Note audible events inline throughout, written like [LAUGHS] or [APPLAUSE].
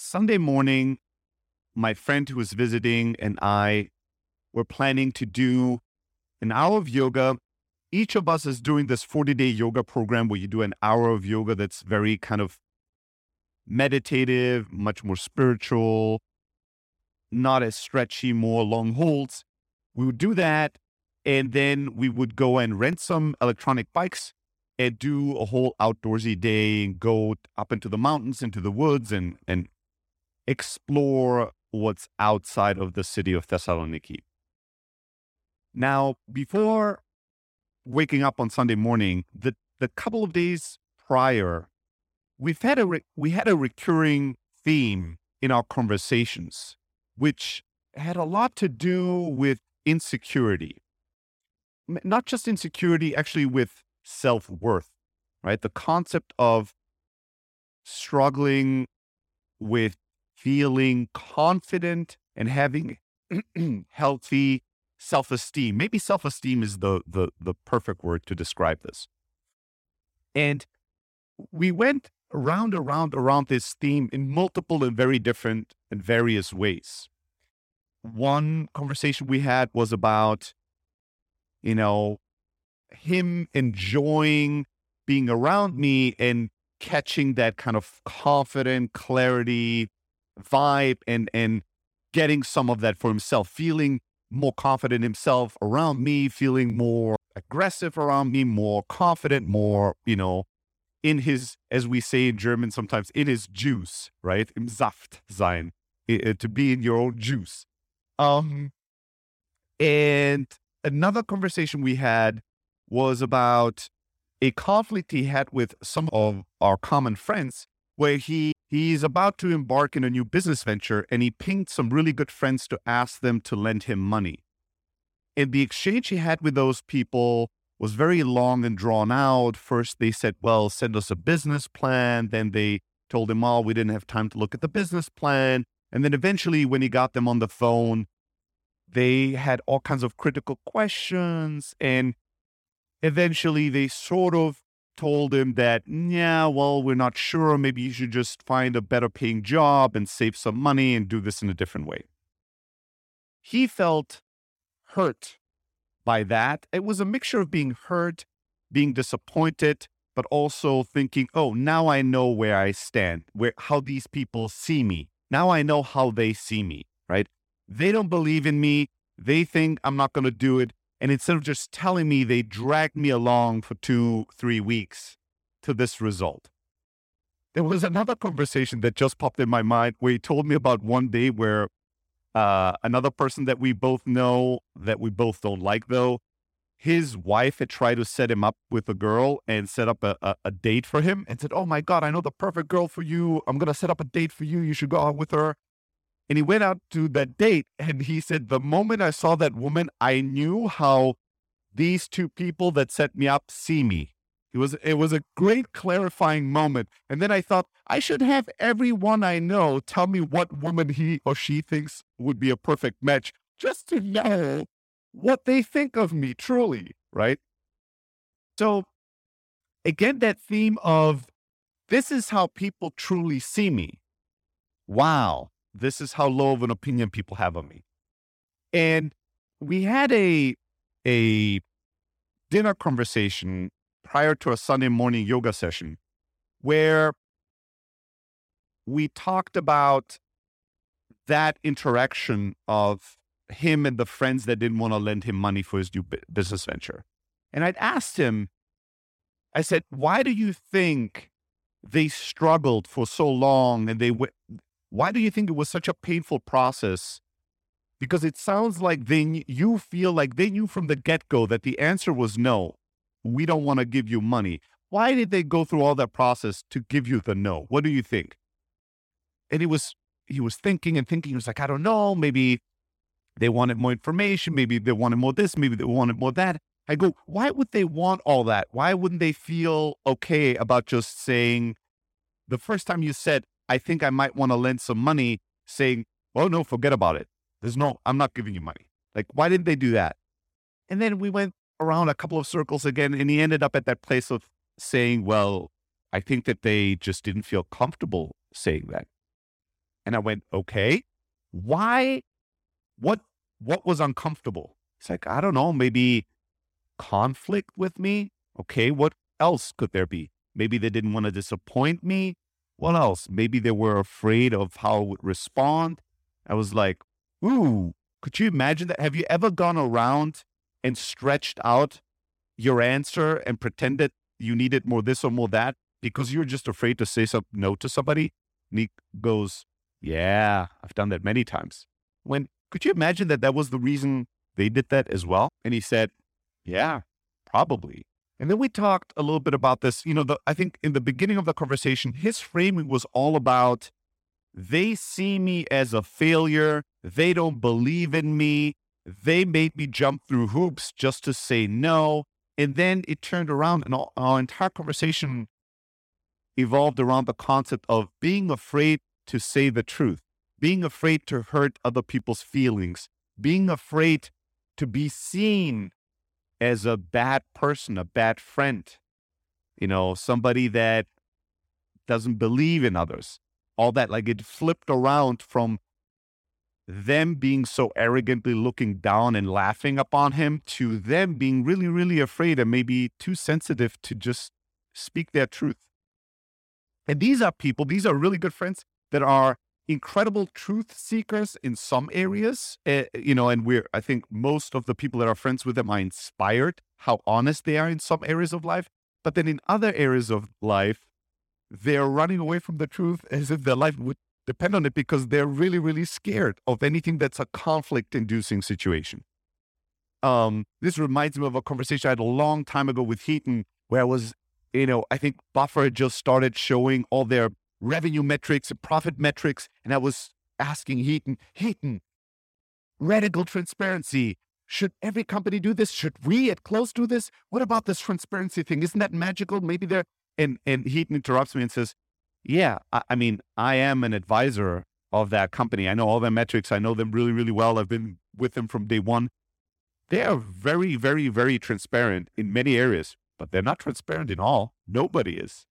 Sunday morning, my friend who was visiting and I were planning to do an hour of yoga. Each of us is doing this 40 day yoga program where you do an hour of yoga that's very kind of meditative, much more spiritual, not as stretchy, more long holds. We would do that. And then we would go and rent some electronic bikes and do a whole outdoorsy day and go up into the mountains, into the woods, and, and explore what's outside of the city of Thessaloniki. Now, before waking up on Sunday morning, the, the couple of days prior, we've had a re- we had a recurring theme in our conversations, which had a lot to do with insecurity. Not just insecurity, actually with self worth, right? The concept of struggling with feeling confident and having [CLEARS THROAT] healthy self esteem. Maybe self esteem is the, the, the perfect word to describe this. And we went around, around, around this theme in multiple and very different and various ways. One conversation we had was about, you know, him enjoying being around me and catching that kind of confident clarity vibe and and getting some of that for himself feeling more confident himself around me feeling more aggressive around me more confident more you know in his as we say in german sometimes in his juice right? Im saft sein to be in your own juice. Um and another conversation we had was about a conflict he had with some of our common friends where he he's about to embark in a new business venture and he pinged some really good friends to ask them to lend him money. And the exchange he had with those people was very long and drawn out. First, they said, Well, send us a business plan. Then they told him, Oh, we didn't have time to look at the business plan. And then eventually, when he got them on the phone, they had all kinds of critical questions. And eventually they sort of told him that, yeah, well, we're not sure. Maybe you should just find a better paying job and save some money and do this in a different way. He felt hurt by that. It was a mixture of being hurt, being disappointed, but also thinking, oh, now I know where I stand, where how these people see me. Now I know how they see me, right? They don't believe in me. They think I'm not going to do it. And instead of just telling me, they dragged me along for two, three weeks to this result. There was another conversation that just popped in my mind where he told me about one day where uh, another person that we both know that we both don't like, though, his wife had tried to set him up with a girl and set up a, a, a, date for him and said, Oh my God, I know the perfect girl for you. I'm going to set up a date for you. You should go out with her. And he went out to that date and he said, The moment I saw that woman, I knew how these two people that set me up see me. It was it was a great clarifying moment. And then I thought, I should have everyone I know tell me what woman he or she thinks would be a perfect match, just to know what they think of me truly, right? So again, that theme of this is how people truly see me. Wow this is how low of an opinion people have of me. And we had a a dinner conversation prior to a Sunday morning yoga session where we talked about that interaction of him and the friends that didn't want to lend him money for his new business venture. And I'd asked him, I said, why do you think they struggled for so long and they why do you think it was such a painful process? Because it sounds like they you feel like they knew from the get-go that the answer was no. We don't want to give you money. Why did they go through all that process to give you the no? What do you think? And he was he was thinking and thinking. He was like, I don't know. Maybe they wanted more information. Maybe they wanted more this. Maybe they wanted more that. I go, why would they want all that? Why wouldn't they feel okay about just saying the first time you said, I think I might want to lend some money saying, oh, no, forget about it. There's no, I'm not giving you money. Like, why didn't they do that? And then we went around a couple of circles again, and he ended up at that place of saying, well, I think that they just didn't feel comfortable saying that. And I went, okay, why? What, what was uncomfortable? It's like, I don't know, maybe conflict with me. Okay. What else could there be? Maybe they didn't want to disappoint me. What else? Maybe they were afraid of how I would respond. I was like, ooh, could you imagine that? Have you ever gone around and stretched out your answer and pretended you needed more this or more that because you're just afraid to say some no to somebody? Nick goes, Yeah, I've done that many times. When could you imagine that that was the reason they did that as well? And he said, Yeah, probably. And then we talked a little bit about this. You know, the, I think in the beginning of the conversation, his framing was all about they see me as a failure. They don't believe in me. They made me jump through hoops just to say no. And then it turned around, and our, our entire conversation evolved around the concept of being afraid to say the truth, being afraid to hurt other people's feelings, being afraid to be seen as a bad person, a bad friend, you know, somebody that doesn't believe in others, all that. Like it flipped around from them being so arrogantly looking down and laughing upon him to them being really, really afraid and maybe too sensitive to just speak their truth. And these are people, these are really good friends that are incredible truth seekers in some areas. Uh, you know, and we're, I think most of the people that are friends with them are inspired how honest they are in some areas of life. But then in other areas of life, they're running away from the truth as if their life would depend on it because they're really, really scared of anything that's a conflict inducing situation. Um, this reminds me of a conversation I had a long time ago with Hiten, where I was, you know, I think Buffer just started showing all their revenue metrics and profit metrics. And I was asking Hiten, Hiten, radical transparency. Should every company do this? Should we at Close do this? What about this transparency thing? Isn't that magical? Maybe they're and and Hiten interrupts me and says, yeah, I, I mean, I am an advisor of that company. I know all their metrics. I know them really, really well. I've been with them from day one. They are very, very, very transparent in many areas, but they're not transparent in all. Nobody is.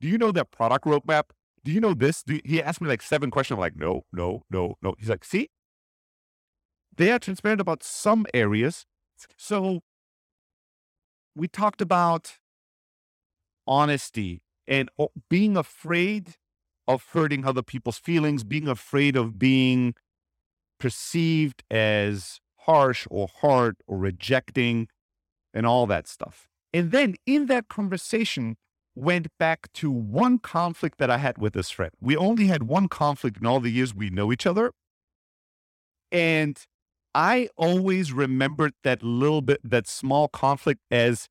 Do you know their product roadmap? Do you know this? You, he asked me like seven questions. I'm like, no, no, no, no. He's like, see, they are transparent about some areas. So we talked about honesty and oh, being afraid of hurting other people's feelings, being afraid of being perceived as harsh or hard or rejecting and all that stuff. And then in that conversation, went back to one conflict that I had with this friend. We only had one conflict in all the years we know each other. And I always remembered that little bit, that small conflict as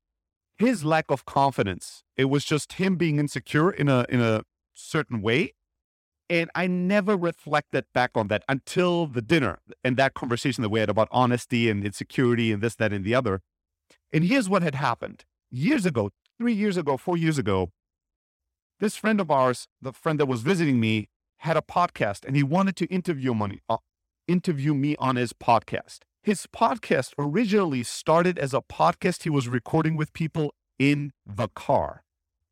his lack of confidence. It was just him being insecure in a in a certain way. And I never reflected back on that until the dinner and that conversation that we had about honesty and insecurity and this, that, and the other. And here's what had happened. Years ago, three years ago, four years ago, this friend of ours, the friend that was visiting me, had a podcast and he wanted to interview money, uh, interview me on his podcast. His podcast originally started as a podcast he was recording with people in the car,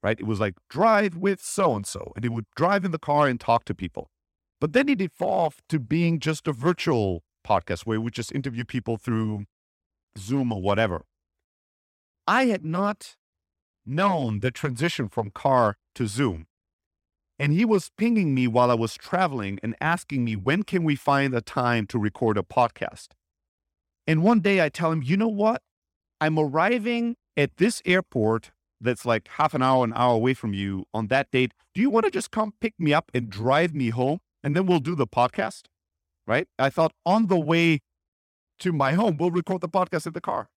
right? It was like drive with so and so, and he would drive in the car and talk to people. But then it evolved to being just a virtual podcast where he would just interview people through Zoom or whatever. I had not known the transition from car to Zoom. And he was pinging me while I was traveling and asking me, when can we find a time to record a podcast? And one day I tell him, you know what? I'm arriving at this airport that's like half an hour, an hour away from you on that date. Do you want to just come pick me up and drive me home? And then we'll do the podcast. Right. I thought on the way to my home, we'll record the podcast in the car.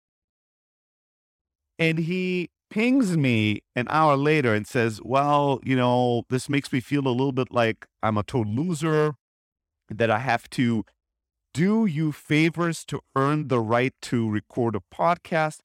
And he pings me an hour later and says, Well, you know, this makes me feel a little bit like I'm a total loser, that I have to do you favors to earn the right to record a podcast.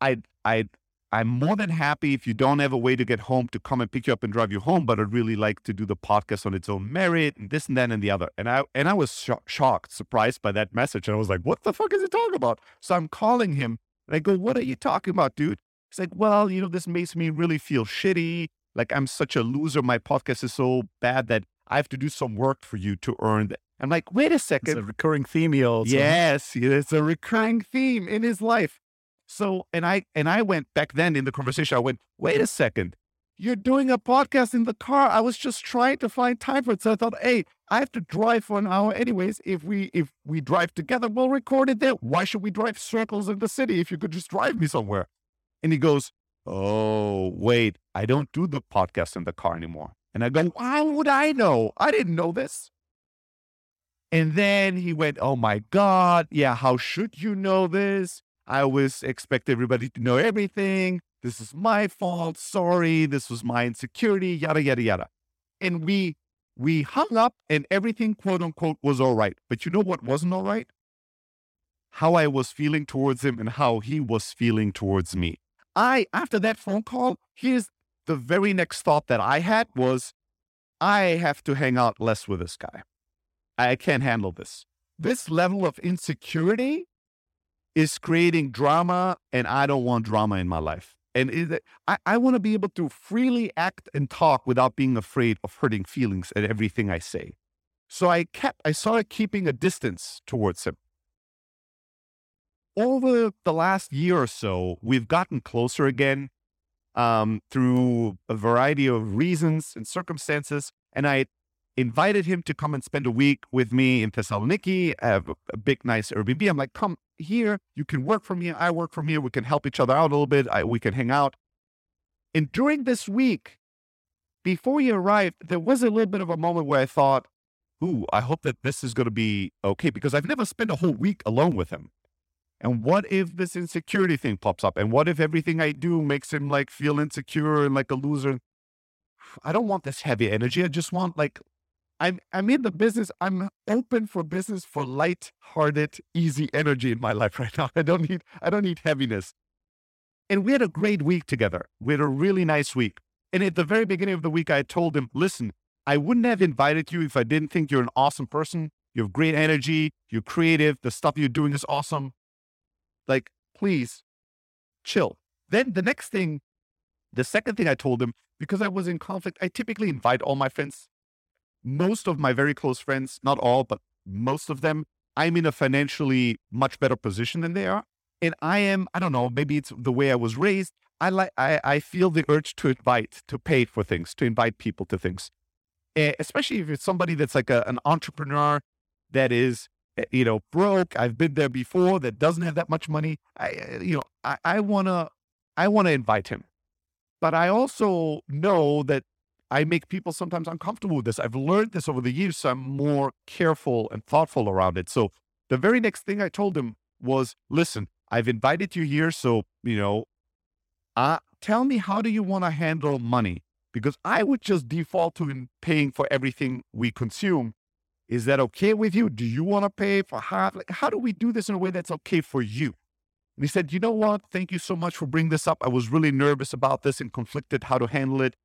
I I I'm more than happy if you don't have a way to get home to come and pick you up and drive you home, but I'd really like to do the podcast on its own merit and this and that and the other. And I and I was sh- shocked, surprised by that message, and I was like, "What the fuck is he talking about?" So I'm calling him and I go, "What are you talking about, dude?" He's like, "Well, you know, this makes me really feel shitty. Like I'm such a loser. My podcast is so bad that I have to do some work for you to earn that. I'm like, wait a second. It's a recurring theme he. Yes, it's a recurring theme in his life. So, and I and I went back then in the conversation. I went, wait a second, you're doing a podcast in the car. I was just trying to find time for it. So I thought, hey, I have to drive for an hour anyways. If we if we drive together, we'll record it there. Why should we drive circles in the city if you could just drive me somewhere? And he goes, Oh, wait, I don't do the podcast in the car anymore. And I go, How would I know? I didn't know this. And then he went, Oh my God. Yeah, how should you know this? I always expect everybody to know everything. This is my fault. Sorry. This was my insecurity, yada, yada, yada. And we we hung up and everything, quote unquote, was all right. But you know what wasn't all right? How I was feeling towards him and how he was feeling towards me. I, after that phone call, here's the very next thought that I had was, I have to hang out less with this guy. I can't handle this. This level of insecurity is creating drama, and I don't want drama in my life. And it, uh, I, I want to be able to freely act and talk without being afraid of hurting feelings at everything I say. So I kept, I started keeping a distance towards him. Over the last year or so, we've gotten closer again um, through a variety of reasons and circumstances. And I invited him to come and spend a week with me in Thessaloniki, a, a big, nice Airbnb. I'm like, come here. You can work from here. I work from here. We can help each other out a little bit. I, we can hang out. And during this week, before he arrived, there was a little bit of a moment where I thought, ooh, I hope that this is going to be okay because I've never spent a whole week alone with him. And what if this insecurity thing pops up? And what if everything I do makes him like feel insecure and like a loser? I don't want this heavy energy. I just want like I'm I'm in the business. I'm open for business for light-hearted, easy energy in my life [LAUGHS] right now. I don't need I don't need heaviness. And we had a great week together. We had a really nice week. And at the very beginning of the week, I told him, listen, I wouldn't have invited you if I didn't think you're an awesome person. You have great energy. You're creative. The stuff you're doing is awesome. Like, please chill. Then the next thing, the second thing I told him, because I was in conflict, I typically invite all my friends most of my very close friends, not all, but most of them, I'm in a financially much better position than they are. And I am, I don't know, maybe it's the way I was raised. I like, I, I feel the urge to invite, to pay for things, to invite people to things. Uh, especially if it's somebody that's like a, an entrepreneur that is, eh, you know, broke. I've been there before that doesn't have that much money. I, eh, you know, I, I want to, I want to invite him. But I also know that I make people sometimes uncomfortable with this. I've learned this over the years, so I'm more careful and thoughtful around it. So the very next thing I told him was, listen, I've invited you here, so you know, uh, tell me how do you want to handle money? Because I would just default to paying for everything we consume. Is that okay with you? Do you want to pay for half? Like, how do we do this in a way that's okay for you? And he said, you know what? Thank you so much for bringing this up. I was really nervous about this and conflicted how to handle it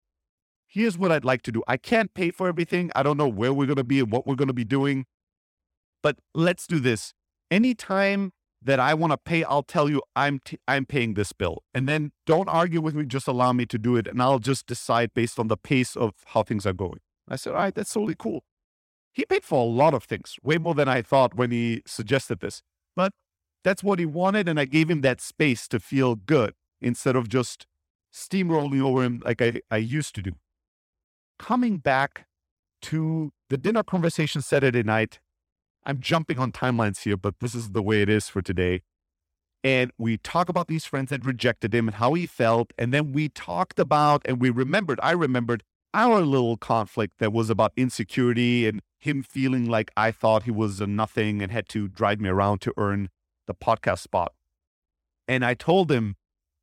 here's what I'd like to do. I can't pay for everything. I don't know where we're going to be and what we're going to be doing. But let's do this. Anytime that I want to pay, I'll tell you I'm t- I'm paying this bill. And then don't argue with me, just allow me to do it and I'll just decide based on the pace of how things are going. I said, "All right, that's totally cool." He paid for a lot of things, way more than I thought when he suggested this. But that's what he wanted and I gave him that space to feel good instead of just steamrolling over him like I, I used to do coming back to the dinner conversation Saturday night. I'm jumping on timelines here, but this is the way it is for today. And we talk about these friends that rejected him and how he felt. And then we talked about and we remembered, I remembered our little conflict that was about insecurity and him feeling like I thought he was a nothing and had to drive me around to earn the podcast spot. And I told him,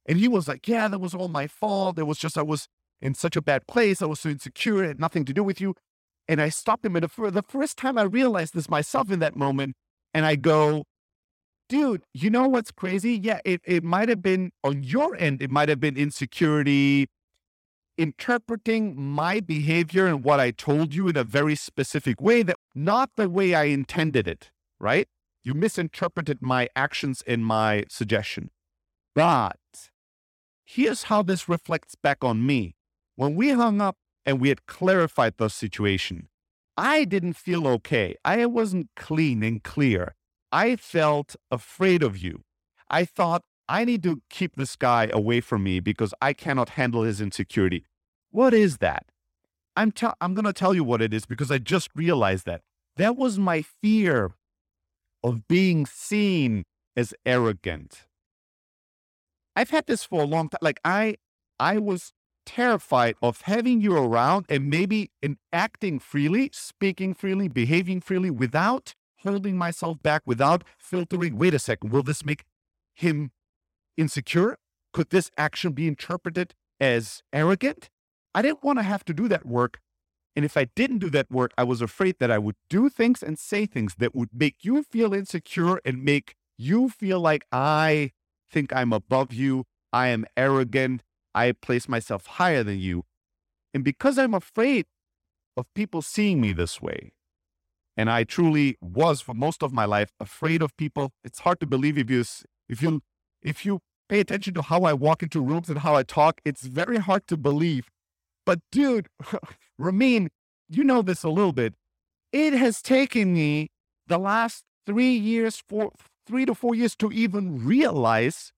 and he was like, Yeah, that was all my fault. It was just, I was in such a bad place. I was so insecure. It had nothing to do with you. And I stopped him. And for the first time, I realized this myself in that moment. And I go, dude, you know what's crazy? Yeah, it, it might have been on your end, it might have been insecurity, interpreting my behavior and what I told you in a very specific way that not the way I intended it, right? You misinterpreted my actions and my suggestion. But here's how this reflects back on me. When we hung up and we had clarified the situation, I didn't feel okay. I wasn't clean and clear. I felt afraid of you. I thought I need to keep this guy away from me because I cannot handle his insecurity. What is that? I'm I'm going to tell you what it is because I just realized that. That was my fear of being seen as arrogant. I've had this for a long time. Like I I was terrified of having you around and maybe in acting freely, speaking freely, behaving freely without holding myself back, without filtering. Wait a second, will this make him insecure? Could this action be interpreted as arrogant? I didn't want to have to do that work. And if I didn't do that work, I was afraid that I would do things and say things that would make you feel insecure and make you feel like I think I'm above you, I am arrogant, I place myself higher than you. And because I'm afraid of people seeing me this way, and I truly was for most of my life afraid of people. It's hard to believe if you if you if you pay attention to how I walk into rooms and how I talk, it's very hard to believe. But dude, [LAUGHS] Ramin, you know this a little bit. It has taken me the last three years, four, three to four years to even realize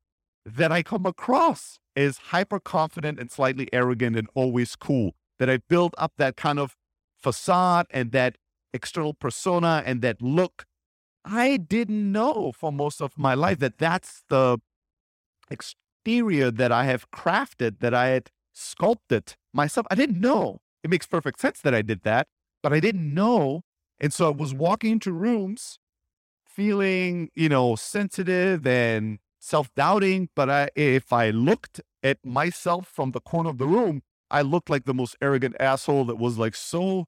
that I come across as hyper confident and slightly arrogant and always cool. That I build up that kind of facade and that external persona and that look. I didn't know for most of my life that that's the exterior that I have crafted, that I had sculpted myself. I didn't know. It makes perfect sense that I did that, but I didn't know. And so I was walking into rooms feeling, you know, sensitive and self doubting. But I, if I looked at myself from the corner of the room, I looked like the most arrogant asshole that was like so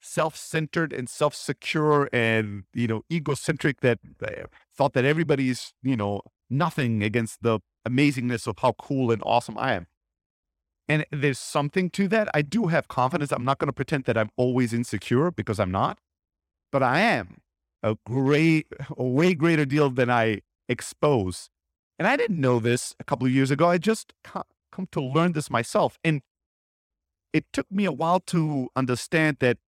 self centered and self secure and, you know, egocentric that uh, thought that everybody's, you know, nothing against the amazingness of how cool and awesome I am. And there's something to that. I do have confidence. I'm not going to pretend that I'm always insecure because I'm not, but I am a great, a way greater deal than I expose. And I didn't know this a couple of years ago. I just come to learn this myself. And it took me a while to understand that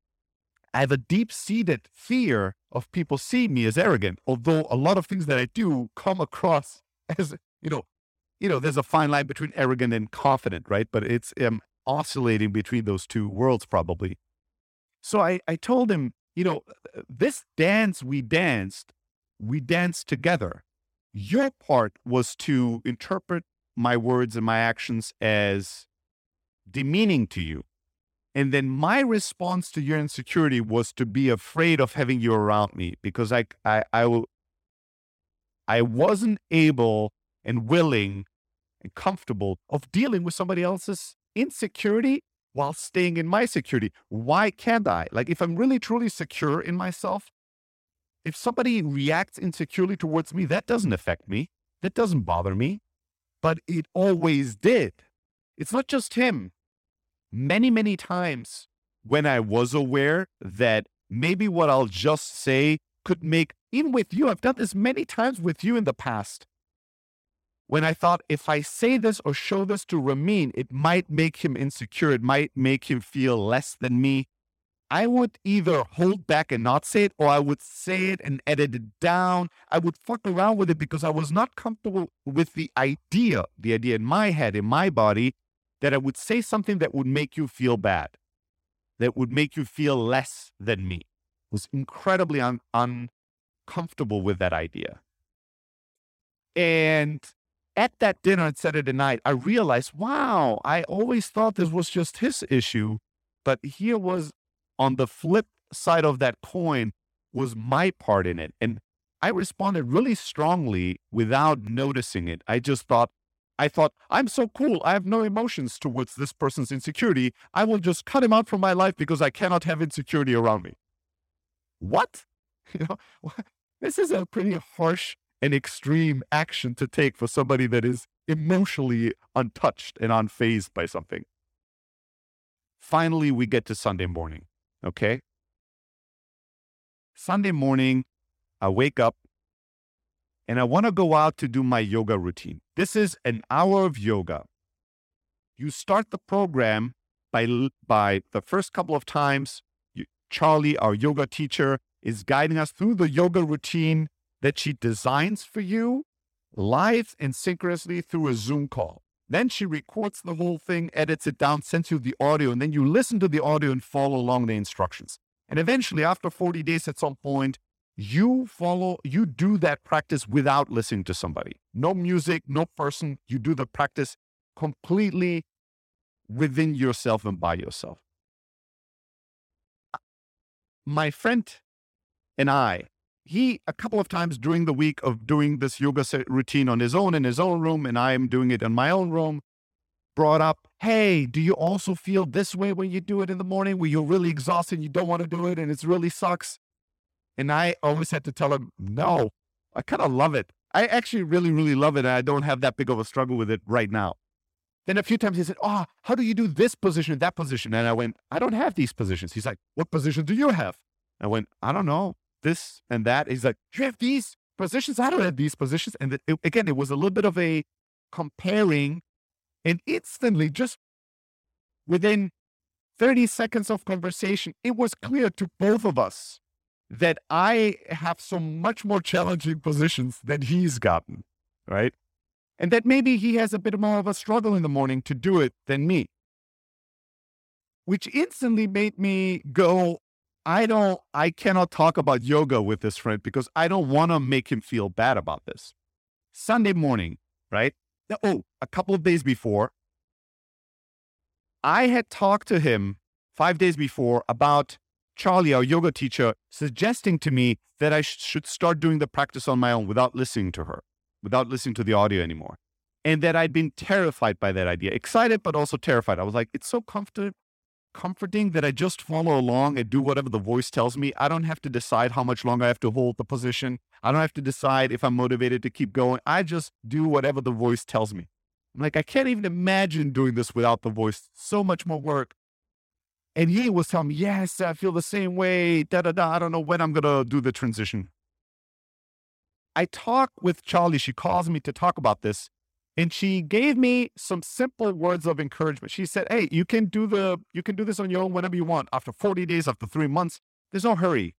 I have a deep seated fear of people seeing me as arrogant, although a lot of things that I do come across as, you know, you know, there's a fine line between arrogant and confident, right? But it's um, oscillating between those two worlds probably. So I, I told him, you know, this dance we danced, we danced together. Your part was to interpret my words and my actions as demeaning to you. And then my response to your insecurity was to be afraid of having you around me because I, I, I, I wasn't able and willing and comfortable of dealing with somebody else's insecurity while staying in my security. Why can't I? Like, if I'm really truly secure in myself, if somebody reacts insecurely towards me, that doesn't affect me. That doesn't bother me. But it always did. It's not just him. Many, many times when I was aware that maybe what I'll just say could make, even with you, I've done this many times with you in the past. When I thought if I say this or show this to Ramin, it might make him insecure. It might make him feel less than me. I would either hold back and not say it, or I would say it and edit it down. I would fuck around with it because I was not comfortable with the idea, the idea in my head, in my body, that I would say something that would make you feel bad, that would make you feel less than me. I was incredibly un- uncomfortable with that idea. And at that dinner on Saturday night, I realized, wow, I always thought this was just his issue. But here was on the flip side of that coin was my part in it. And I responded really strongly without noticing it. I just thought, I thought, I'm so cool. I have no emotions towards this person's insecurity. I will just cut him out from my life because I cannot have insecurity around me. What? [LAUGHS] You know, this is a pretty harsh and extreme action to take for somebody that is emotionally untouched and unfazed by something. Finally, we get to Sunday morning. Okay. Sunday morning, I wake up and I want to go out to do my yoga routine. This is an hour of yoga. You start the program by, by the first couple of times, you Charlie, our yoga teacher, is guiding us through the yoga routine that she designs for you live and synchronously through a Zoom call. Then she records the whole thing, edits it down, sends you the audio, and then you listen to the audio and follow along the instructions. And eventually, after 40 days at some point, you follow, you do that practice without listening to somebody. No music, no person. You do the practice completely within yourself and by yourself. My friend and I, he a couple of times during the week of doing this yoga routine on his own in his own room, and I am doing it in my own room, brought up, Hey, do you also feel this way when you do it in the morning where you're really exhausted and you don't want to do it and it really sucks? And I always had to tell him, No, I kind of love it. I actually really, really love it. And I don't have that big of a struggle with it right now. Then a few times he said, Oh, how do you do this position, that position? And I went, I don't have these positions. He's like, What position do you have? I went, I don't know, this and that. He's like, You have these positions? I don't have these positions. And it, again, it was a little bit of a comparing. And instantly, just within 30 seconds of conversation, it was clear to both of us that I have some much more challenging positions than he's gotten, right? and that maybe he has a bit more of a struggle in the morning to do it than me. Which instantly made me go, I don't, I cannot talk about yoga with this friend because I don't want to make him feel bad about this. Sunday morning, right? Oh, a couple of days before, I had talked to him five days before about Charlie, our yoga teacher, suggesting to me that I sh- should start doing the practice on my own without listening to her without listening to the audio anymore. And that I'd been terrified by that idea, excited, but also terrified. I was like, it's so comfort- comforting that I just follow along and do whatever the voice tells me. I don't have to decide how much longer I have to hold the position. I don't have to decide if I'm motivated to keep going. I just do whatever the voice tells me. I'm like, I can't even imagine doing this without the voice. So much more work. And he was telling me, yes, I feel the same way. Da da da. I don't know when I'm gonna do the transition. I talk with Charlie. She calls me to talk about this. And she gave me some simple words of encouragement. She said, Hey, you can do the you can do this on your own whenever you want. After 40 days, after three months, there's no hurry.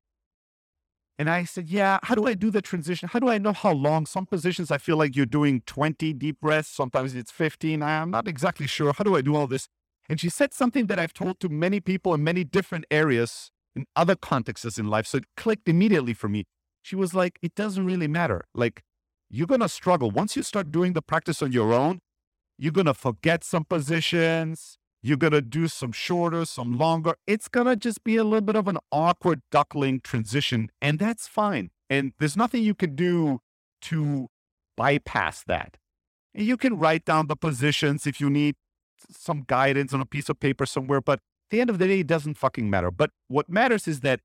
And I said, Yeah, how do I do the transition? How do I know how long? Some positions I feel like you're doing 20 deep breaths, sometimes it's 15. I'm not exactly sure. How do I do all this? And she said something that I've told to many people in many different areas in other contexts in life. So it clicked immediately for me she was like, it doesn't really matter. Like, you're going to struggle. Once you start doing the practice on your own, you're going to forget some positions. You're going to do some shorter, some longer. It's going to just be a little bit of an awkward duckling transition, and that's fine. And there's nothing you can do to bypass that. You can write down the positions if you need some guidance on a piece of paper somewhere, but at the end of the day, it doesn't fucking matter. But what matters is that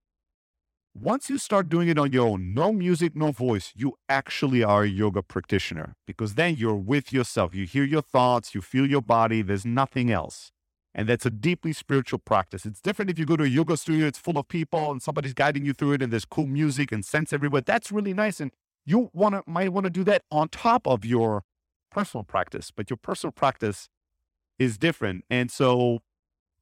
once you start doing it on your own, no music, no voice, you actually are a yoga practitioner because then you're with yourself. You hear your thoughts, you feel your body, there's nothing else. And that's a deeply spiritual practice. It's different if you go to a yoga studio, it's full of people and somebody's guiding you through it and there's cool music and scents everywhere. That's really nice. And you wanna might want to do that on top of your personal practice, but your personal practice is different. And so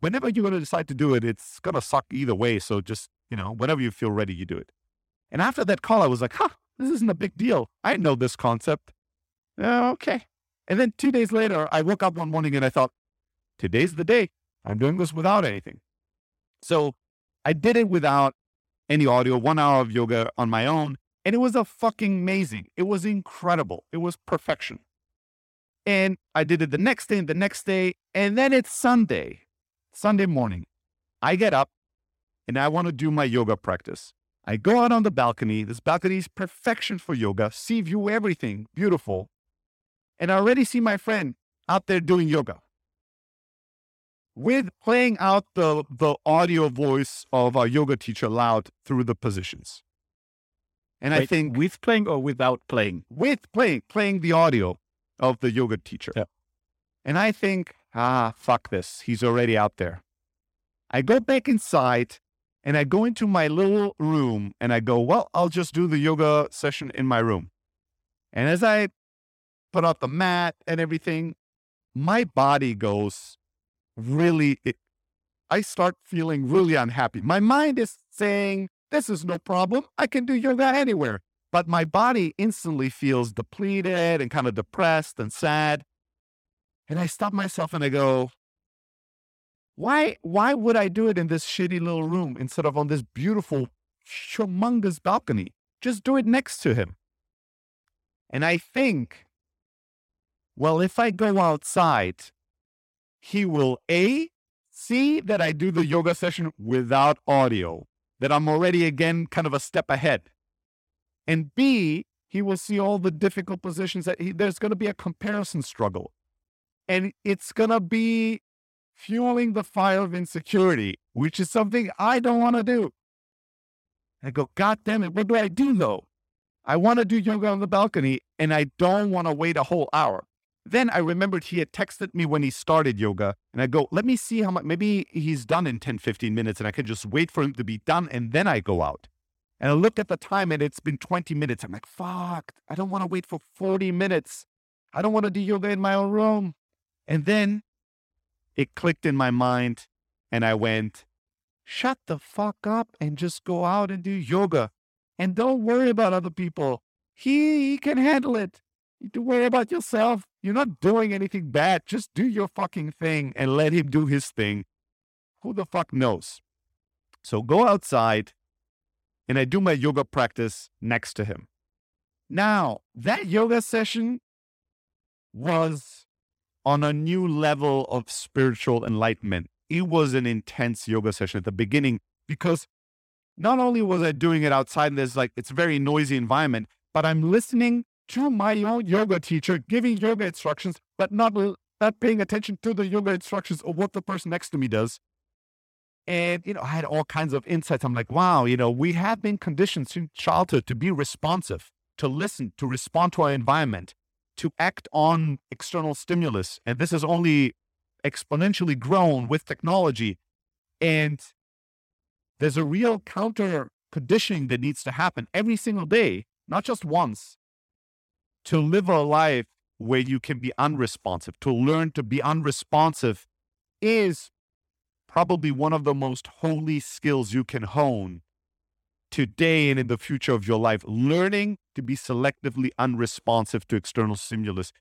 whenever you're going to decide to do it, it's going to suck either way. So just you know, whenever you feel ready, you do it. And after that call, I was like, huh, this isn't a big deal. I know this concept. Uh, okay. And then two days later, I woke up one morning and I thought, today's the day. I'm doing this without anything. So I did it without any audio, one hour of yoga on my own. And it was a fucking amazing. It was incredible. It was perfection. And I did it the next day and the next day. And then it's Sunday, Sunday morning. I get up and I want to do my yoga practice. I go out on the balcony. This balcony is perfection for yoga. See view everything, beautiful. And I already see my friend out there doing yoga with playing out the, the audio voice of our yoga teacher loud through the positions. And Wait, I think with playing or without playing? With playing, playing the audio of the yoga teacher. Yeah. And I think, ah, fuck this. He's already out there. I go back inside and I go into my little room and I go, well, I'll just do the yoga session in my room. And as I put out the mat and everything, my body goes really, it, I start feeling really unhappy. My mind is saying, this is no problem. I can do yoga anywhere. But my body instantly feels depleted and kind of depressed and sad. And I stop myself and I go, why, why would I do it in this shitty little room instead of on this beautiful, humongous balcony? Just do it next to him. And I think, well, if I go outside, he will A, see that I do the yoga session without audio, that I'm already again kind of a step ahead. And B, he will see all the difficult positions that he, there's going to be a comparison struggle. And it's going to be fueling the fire of insecurity, which is something I don't want to do. I go, God damn it, what do I do though? I want to do yoga on the balcony and I don't want to wait a whole hour. Then I remembered he had texted me when he started yoga, and I go, let me see how much, maybe he's done in 10, 15 minutes, and I can just wait for him to be done, and then I go out. And I looked at the time, and it's been 20 minutes. I'm like, fuck, I don't want to wait for 40 minutes. I don't want to do yoga in my own room. And then it clicked in my mind, and I went, shut the fuck up and just go out and do yoga. And don't worry about other people. He, he can handle it. You do worry about yourself. You're not doing anything bad. Just do your fucking thing and let him do his thing. Who the fuck knows? So go outside and I do my yoga practice next to him. Now, that yoga session was on a new level of spiritual enlightenment. It was an intense yoga session at the beginning because not only was I doing it outside in this like it's a very noisy environment, but I'm listening to my own yoga teacher giving yoga instructions, but not, not paying attention to the yoga instructions of what the person next to me does. And, you know, I had all kinds of insights. I'm like, wow, you know, we have been conditioned since childhood to be responsive, to listen, to respond to our environment, to act on external stimulus. And this has only exponentially grown with technology. And there's a real counter conditioning that needs to happen every single day, not just once, to live a life where you can be unresponsive, to learn to be unresponsive is probably one of the most holy skills you can hone today and in the future of your life. Learning to be selectively unresponsive to external stimulus.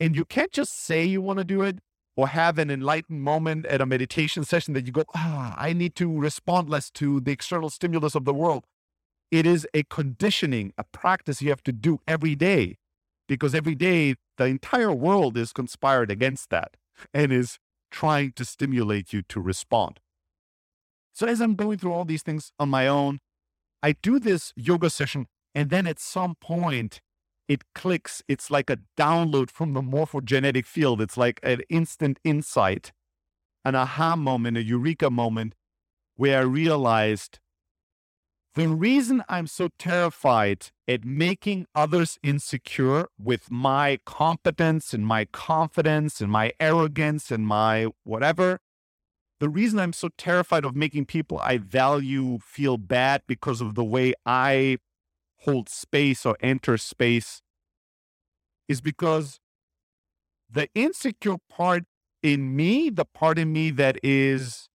And you can't just say you want to do it or have an enlightened moment at a meditation session that you go, ah, I need to respond less to the external stimulus of the world. It is a conditioning, a practice you have to do every day because every day the entire world is conspired against that and is trying to stimulate you to respond. So as I'm going through all these things on my own, I do this yoga session and then at some point it clicks. It's like a download from the morphogenetic field. It's like an instant insight, an aha moment, a eureka moment where I realized the reason I'm so terrified at making others insecure with my competence and my confidence and my arrogance and my whatever, the reason I'm so terrified of making people I value feel bad because of the way I hold space or enter space is because the insecure part in me, the part in me that is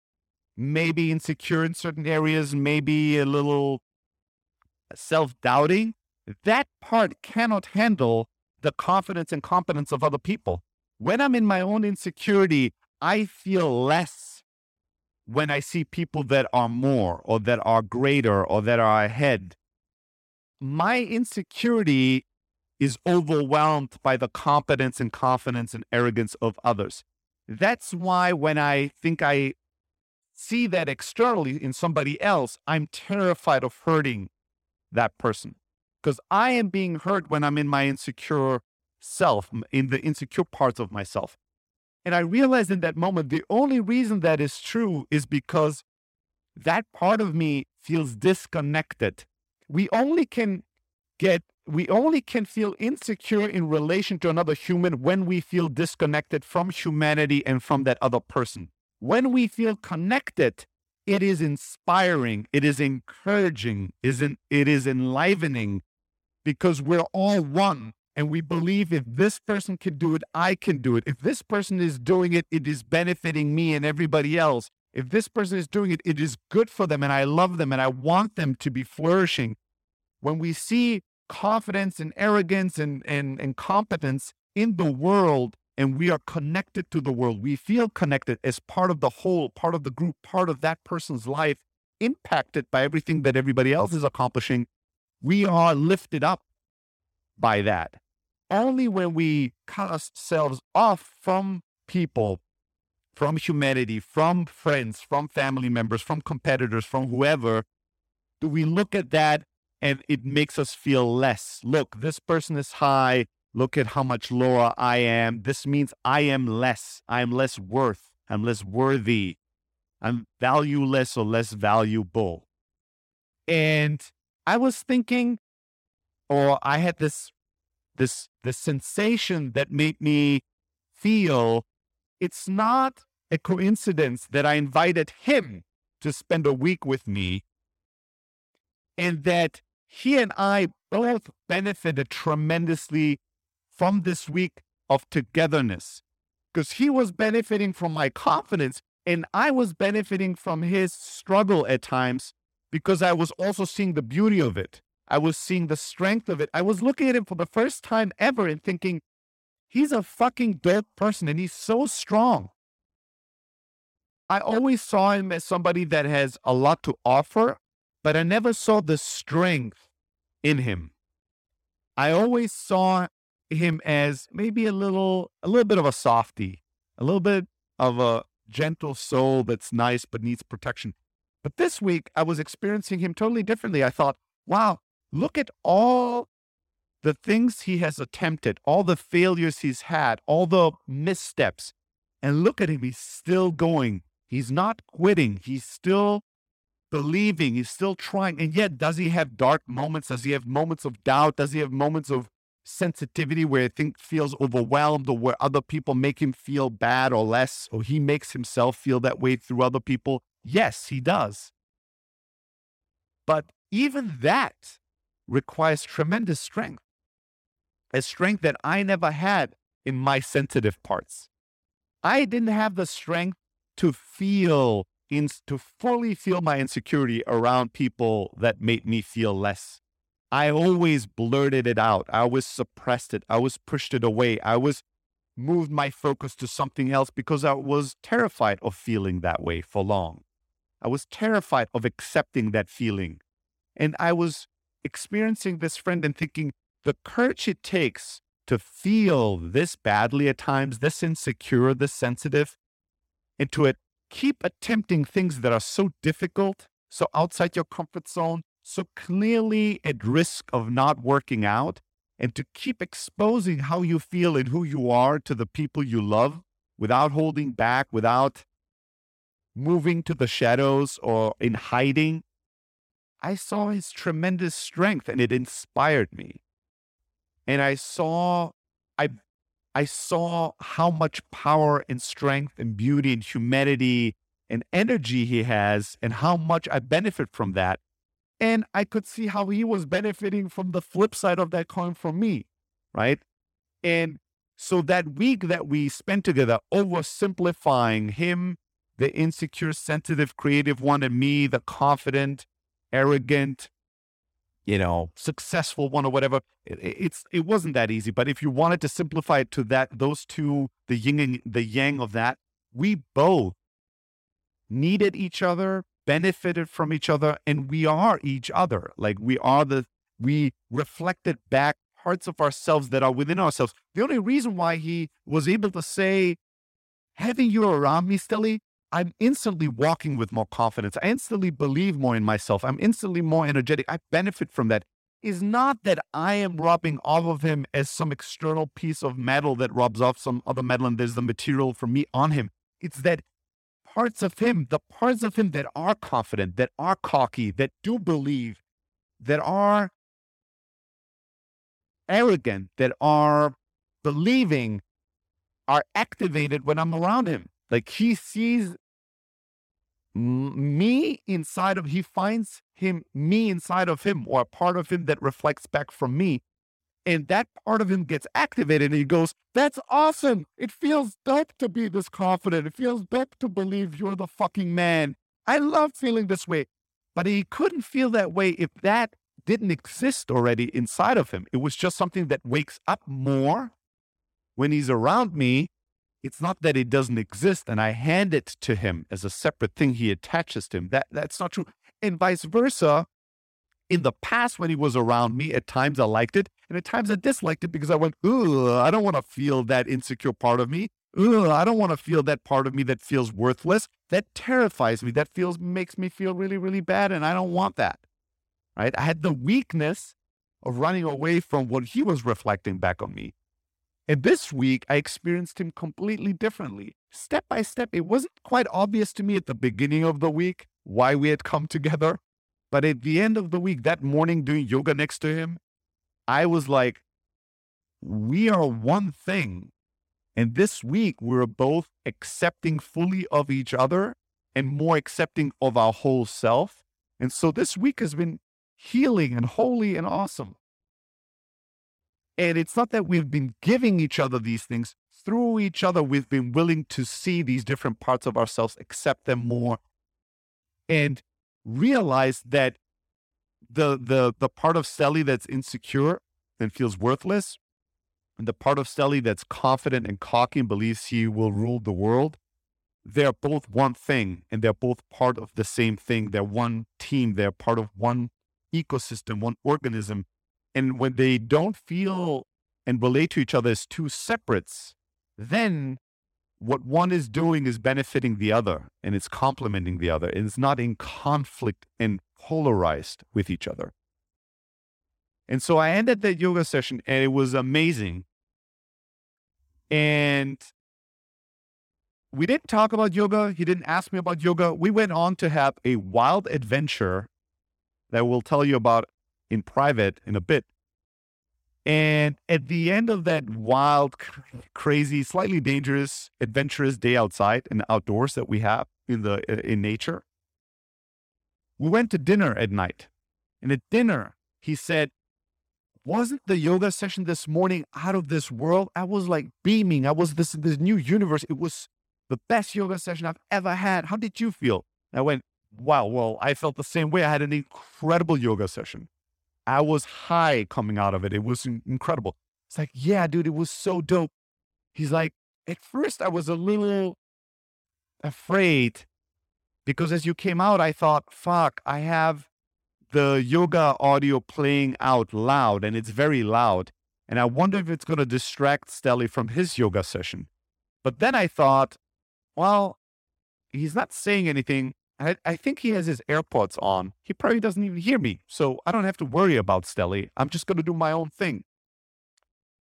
maybe insecure in certain areas, maybe a little self doubting, that part cannot handle the confidence and competence of other people. When I'm in my own insecurity, I feel less when I see people that are more or that are greater or that are ahead. My insecurity is overwhelmed by the competence and confidence and arrogance of others. That's why when I think I see that externally in somebody else, I'm terrified of hurting that person because I am being hurt when I'm in my insecure self, in the insecure parts of myself. And I realized in that moment, the only reason that is true is because that part of me feels disconnected. We only can get, we only can feel insecure in relation to another human when we feel disconnected from humanity and from that other person. When we feel connected, it is inspiring, it is encouraging, isn't it is enlivening because we're all one and we believe if this person can do it, I can do it. If this person is doing it, it is benefiting me and everybody else. if this person is doing it, it is good for them and I love them and I want them to be flourishing. When we see confidence and arrogance and, and, and competence in the world and we are connected to the world, we feel connected as part of the whole, part of the group, part of that person's life, impacted by everything that everybody else is accomplishing, we are lifted up by that. Only when we cut ourselves off from people, from humanity, from friends, from family members, from competitors, from whoever, do we look at that and it makes us feel less. Look, this person is high. Look at how much lower I am. This means I am less. I am less worth. I'm less worthy. I'm valueless or less valuable. And I was thinking, or I had this this this sensation that made me feel it's not a coincidence that I invited him to spend a week with me and that he and I both benefited tremendously from this week of togetherness because he was benefiting from my confidence and I was benefiting from his struggle at times because I was also seeing the beauty of it. I was seeing the strength of it. I was looking at him for the first time ever and thinking, he's a fucking dope person and he's so strong. I always saw him as somebody that has a lot to offer, but I never saw the strength in him. I always saw him as maybe a little, a little bit of a softy, a little bit of a gentle soul that's nice but needs protection. But this week, I was experiencing him totally differently. I thought, wow, look at all the things he has attempted, all the failures he's had, all the missteps. And look at him, he's still going. He's not quitting. He's still believing. He's still trying. And yet, does he have dark moments? Does he have moments of doubt? Does he have moments of sensitivity where he think feels overwhelmed or where other people make him feel bad or less, or he makes himself feel that way through other people? Yes, he does. But even that requires tremendous strength, a strength that I never had in my sensitive parts. I didn't have the strength to feel, in, to fully feel my insecurity around people that made me feel less. I always blurted it out. I always suppressed it. I always pushed it away. I was moved my focus to something else because I was terrified of feeling that way for long. I was terrified of accepting that feeling. And I was experiencing this friend and thinking the courage it takes to feel this badly at times, this insecure, this sensitive, and to keep attempting things that are so difficult, so outside your comfort zone, so clearly at risk of not working out, and to keep exposing how you feel and who you are to the people you love without holding back, without moving to the shadows or in hiding, I saw his tremendous strength and it inspired me. And I saw, I, I saw how much power and strength and beauty and humanity and energy he has and how much I benefit from that. And I could see how he was benefiting from the flip side of that coin from me, right? And so that week that we spent together, oversimplifying him, the insecure, sensitive, creative one, and me, the confident, arrogant, you know, successful one or whatever. It, it's it wasn't that easy. But if you wanted to simplify it to that, those two, the yin and the yang of that, we both needed each other, benefited from each other, and we are each other. Like we are the we reflected back parts of ourselves that are within ourselves. The only reason why he was able to say, having you around me, Stelly, I'm instantly walking with more confidence. I instantly believe more in myself. I'm instantly more energetic. I benefit from that. Is not that I am rubbing off of him as some external piece of metal that rubs off some other metal and there's the material for me on him. It's that parts of him, the parts of him that are confident, that are cocky, that do believe, that are arrogant, that are believing, are activated when I'm around him. Like he sees me inside of he finds him me inside of him or a part of him that reflects back from me And that part of him gets activated and he goes, That's awesome. It feels dope to be this confident. It feels dope to believe you're the fucking man. I love feeling this way. But he couldn't feel that way if that didn't exist already inside of him. It was just something that wakes up more when he's around me. It's not that it doesn't exist and I hand it to him as a separate thing he attaches to him. That that's not true. And vice versa. In the past, when he was around me, at times I liked it, and at times I disliked it because I went, Ugh, I don't want to feel that insecure part of me. Ugh, I don't want to feel that part of me that feels worthless. That terrifies me. That feels makes me feel really, really bad, and I don't want that. Right? I had the weakness of running away from what he was reflecting back on me. And this week, I experienced him completely differently. Step by step, it wasn't quite obvious to me at the beginning of the week why we had come together. But at the end of the week, that morning doing yoga next to him, I was like, we are one thing. And this week, we're both accepting fully of each other and more accepting of our whole self. And so this week has been healing and holy and awesome. And it's not that we've been giving each other these things. Through each other, we've been willing to see these different parts of ourselves, accept them more, and realize that the the the part of Stelly that's insecure and feels worthless, and the part of Stelly that's confident and cocky and believes he will rule the world, they're both one thing and they're both part of the same thing. They're one team. They're part of one ecosystem, one organism. And when they don't feel and relate to each other as two separates, then what one is doing is benefiting the other and it's complementing the other. And it's not in conflict and polarized with each other. And so I ended that yoga session and it was amazing. And we didn't talk about yoga. He didn't ask me about yoga. We went on to have a wild adventure that we'll tell you about in private in a bit. And at the end of that wild, crazy, slightly dangerous, adventurous day outside and outdoors that we have in the in nature, we went to dinner at night. And at dinner, he said, "Wasn't the yoga session this morning out of this world? I was like beaming. I was this this new universe. It was the best yoga session I've ever had. How did you feel?" And I went, "Wow, well, I felt the same way. I had an incredible yoga session." I was high coming out of it. It was incredible. It's like, yeah, dude, it was so dope. He's like, at first I was a little afraid because as you came out, I thought, fuck, I have the yoga audio playing out loud and it's very loud. And I wonder if it's going to distract Stelly from his yoga session. But then I thought, well, he's not saying anything. I, I think he has his AirPods on. He probably doesn't even hear me. So I don't have to worry about Stelly. I'm just going to do my own thing.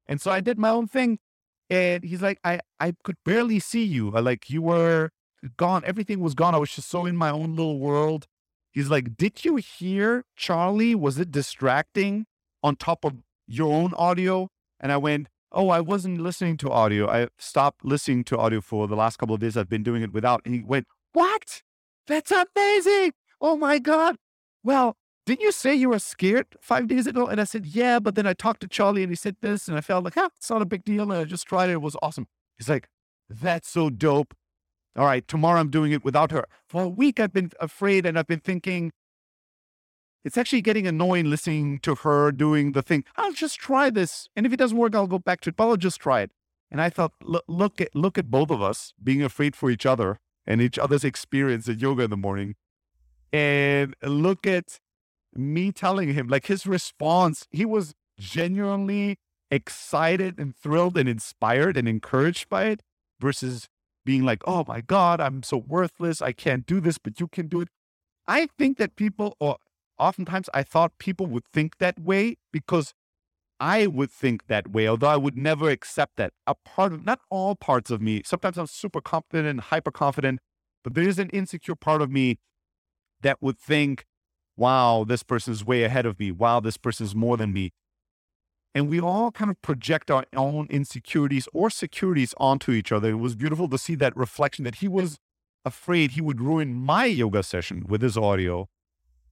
And so I did my own thing. And he's like, I, I could barely see you. Like, you were gone. Everything was gone. I was just so in my own little world. He's like, Did you hear Charlie? Was it distracting on top of your own audio? And I went, Oh, I wasn't listening to audio. I stopped listening to audio for the last couple of days. I've been doing it without. And he went, What? That's amazing. Oh my God. Well, didn't you say you were scared five days ago? And I said, Yeah, but then I talked to Charlie and he said this, and I felt like, ah, it's not a big deal. And I just tried it. It was awesome. He's like, That's so dope. All right, tomorrow I'm doing it without her. For a week, I've been afraid and I've been thinking, it's actually getting annoying listening to her doing the thing. I'll just try this. And if it doesn't work, I'll go back to it, but I'll just try it. And I thought, look, look at look at both of us being afraid for each other and each other's experience at yoga in the morning. And look at me telling him, like his response, he was genuinely excited and thrilled and inspired and encouraged by it versus being like, oh my God, I'm so worthless. I can't do this, but you can do it. I think that people, or oftentimes I thought people would think that way because I would think that way, although I would never accept that. A part of, not all parts of me, sometimes I'm super confident and hyper confident, but there is an insecure part of me that would think, wow, this person's way ahead of me. Wow, this person's more than me. And we all kind of project our own insecurities or securities onto each other. It was beautiful to see that reflection that he was afraid he would ruin my yoga session with his audio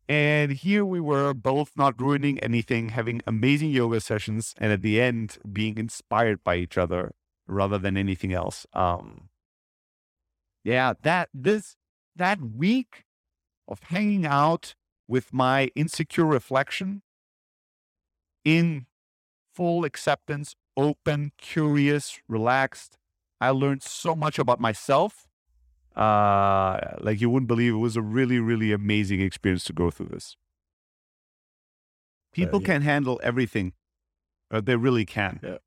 And here we were both not ruining anything, having amazing yoga sessions, and at the end being inspired by each other rather than anything else. Um, yeah, that this that week of hanging out with my insecure reflection in full acceptance, open, curious, relaxed. I learned so much about myself. Uh, like you wouldn't believe it was a really, really amazing experience to go through this. People yeah. can handle everything. Uh, they really can. Yeah.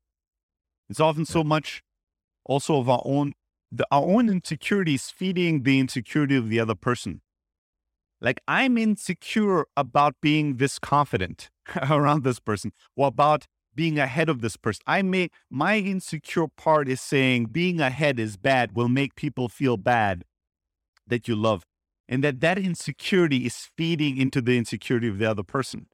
It's often so much also of our own the, our own insecurities feeding the insecurity of the other person. Like I'm insecure about being this confident [LAUGHS] around this person or about being ahead of this person. I may, my insecure part is saying being ahead is bad, will make people feel bad that you love. And that that insecurity is feeding into the insecurity of the other person.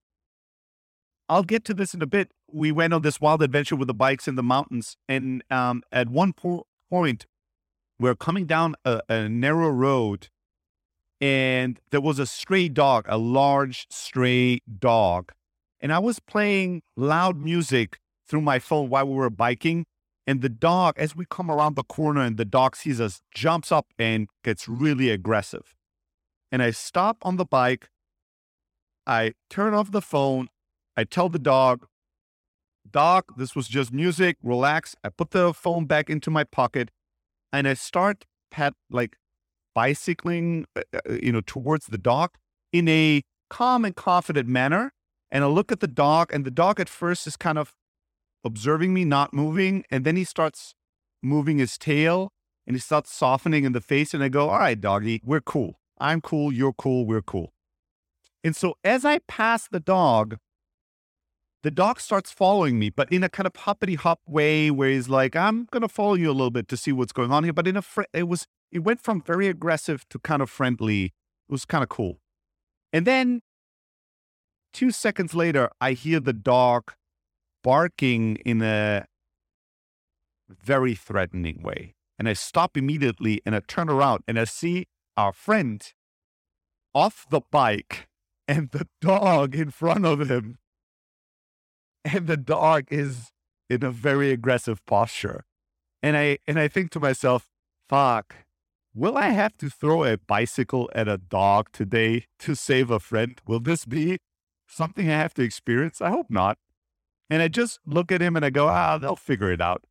I'll get to this in a bit. We went on this wild adventure with the bikes in the mountains. And um, at one po- point, we're coming down a, a narrow road and there was a stray dog, a large stray dog and I was playing loud music through my phone while we were biking. And the dog, as we come around the corner and the dog sees us, jumps up and gets really aggressive. And I stop on the bike. I turn off the phone. I tell the dog, Dog, this was just music. Relax. I put the phone back into my pocket and I start pat like bicycling, uh, uh you know, towards the dog in a calm and confident manner and I look at the dog, and the dog at first is kind of observing me, not moving. And then he starts moving his tail and he starts softening in the face. And I go, All right, doggy, we're cool. I'm cool. You're cool. We're cool. And so as I pass the dog, the dog starts following me, but in a kind of hoppity hop way where he's like, I'm going to follow you a little bit to see what's going on here. But in a, fr- it was, it went from very aggressive to kind of friendly. It was kind of cool. And then Two seconds later, I hear the dog barking in a very threatening way. And I stop immediately and I turn around and I see our friend off the bike [LAUGHS] and the dog in front of him. And the dog is in a very aggressive posture. And I and I think to myself, fuck, will I have to throw a bicycle at a dog today to save a friend? Will this be something I have to experience? I hope not. And I just look at him and I go, ah, they'll figure it out.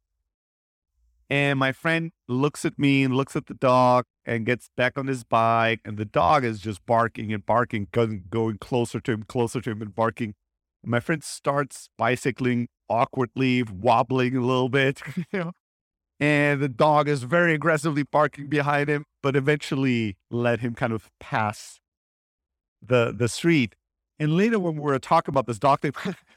And my friend looks at me and looks at the dog and gets back on his bike. And the dog is just barking and barking, going, closer to him, closer to him, and barking. And my friend starts bicycling awkwardly, wobbling a little bit. [LAUGHS] And the dog is very aggressively barking behind him, but eventually let him kind of pass the the street. And later, when we were talking about this dog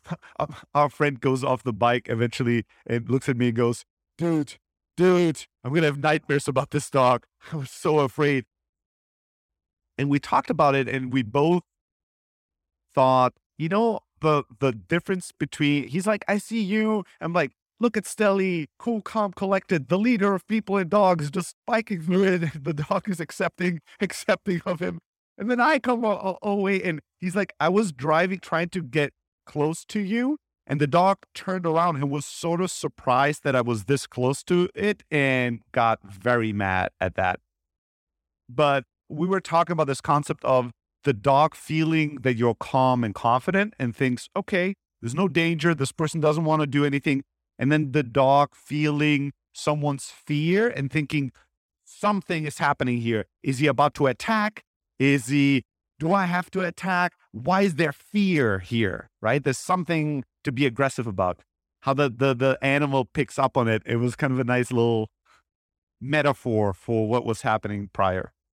[LAUGHS] our friend goes off the bike eventually and looks at me and goes, Dude, dude, I'm going to have nightmares about this dog. [LAUGHS] I was so afraid. And we talked about it and we both thought, you know, the the difference between he's like, I see you. I'm like, look at Stelly, cool, calm, collected, the leader of people and dogs, just biking through it. [LAUGHS] The dog is accepting, accepting of him. And then I come all, all the way and he's like, I was driving, trying to get close to you. And the dog turned around and was sort of surprised that I was this close to it and got very mad at that. But we were talking about this concept of the dog feeling that you're calm and confident and thinks, okay, there's no danger. This person doesn't want to do anything. And then the dog feeling someone's fear and thinking, something is happening here. Is he about to attack? Is he, do I have to attack? Why is there fear here? Right? There's something to be aggressive about. How the, the, the animal picks up on it. It was kind of a nice little metaphor for what was happening prior.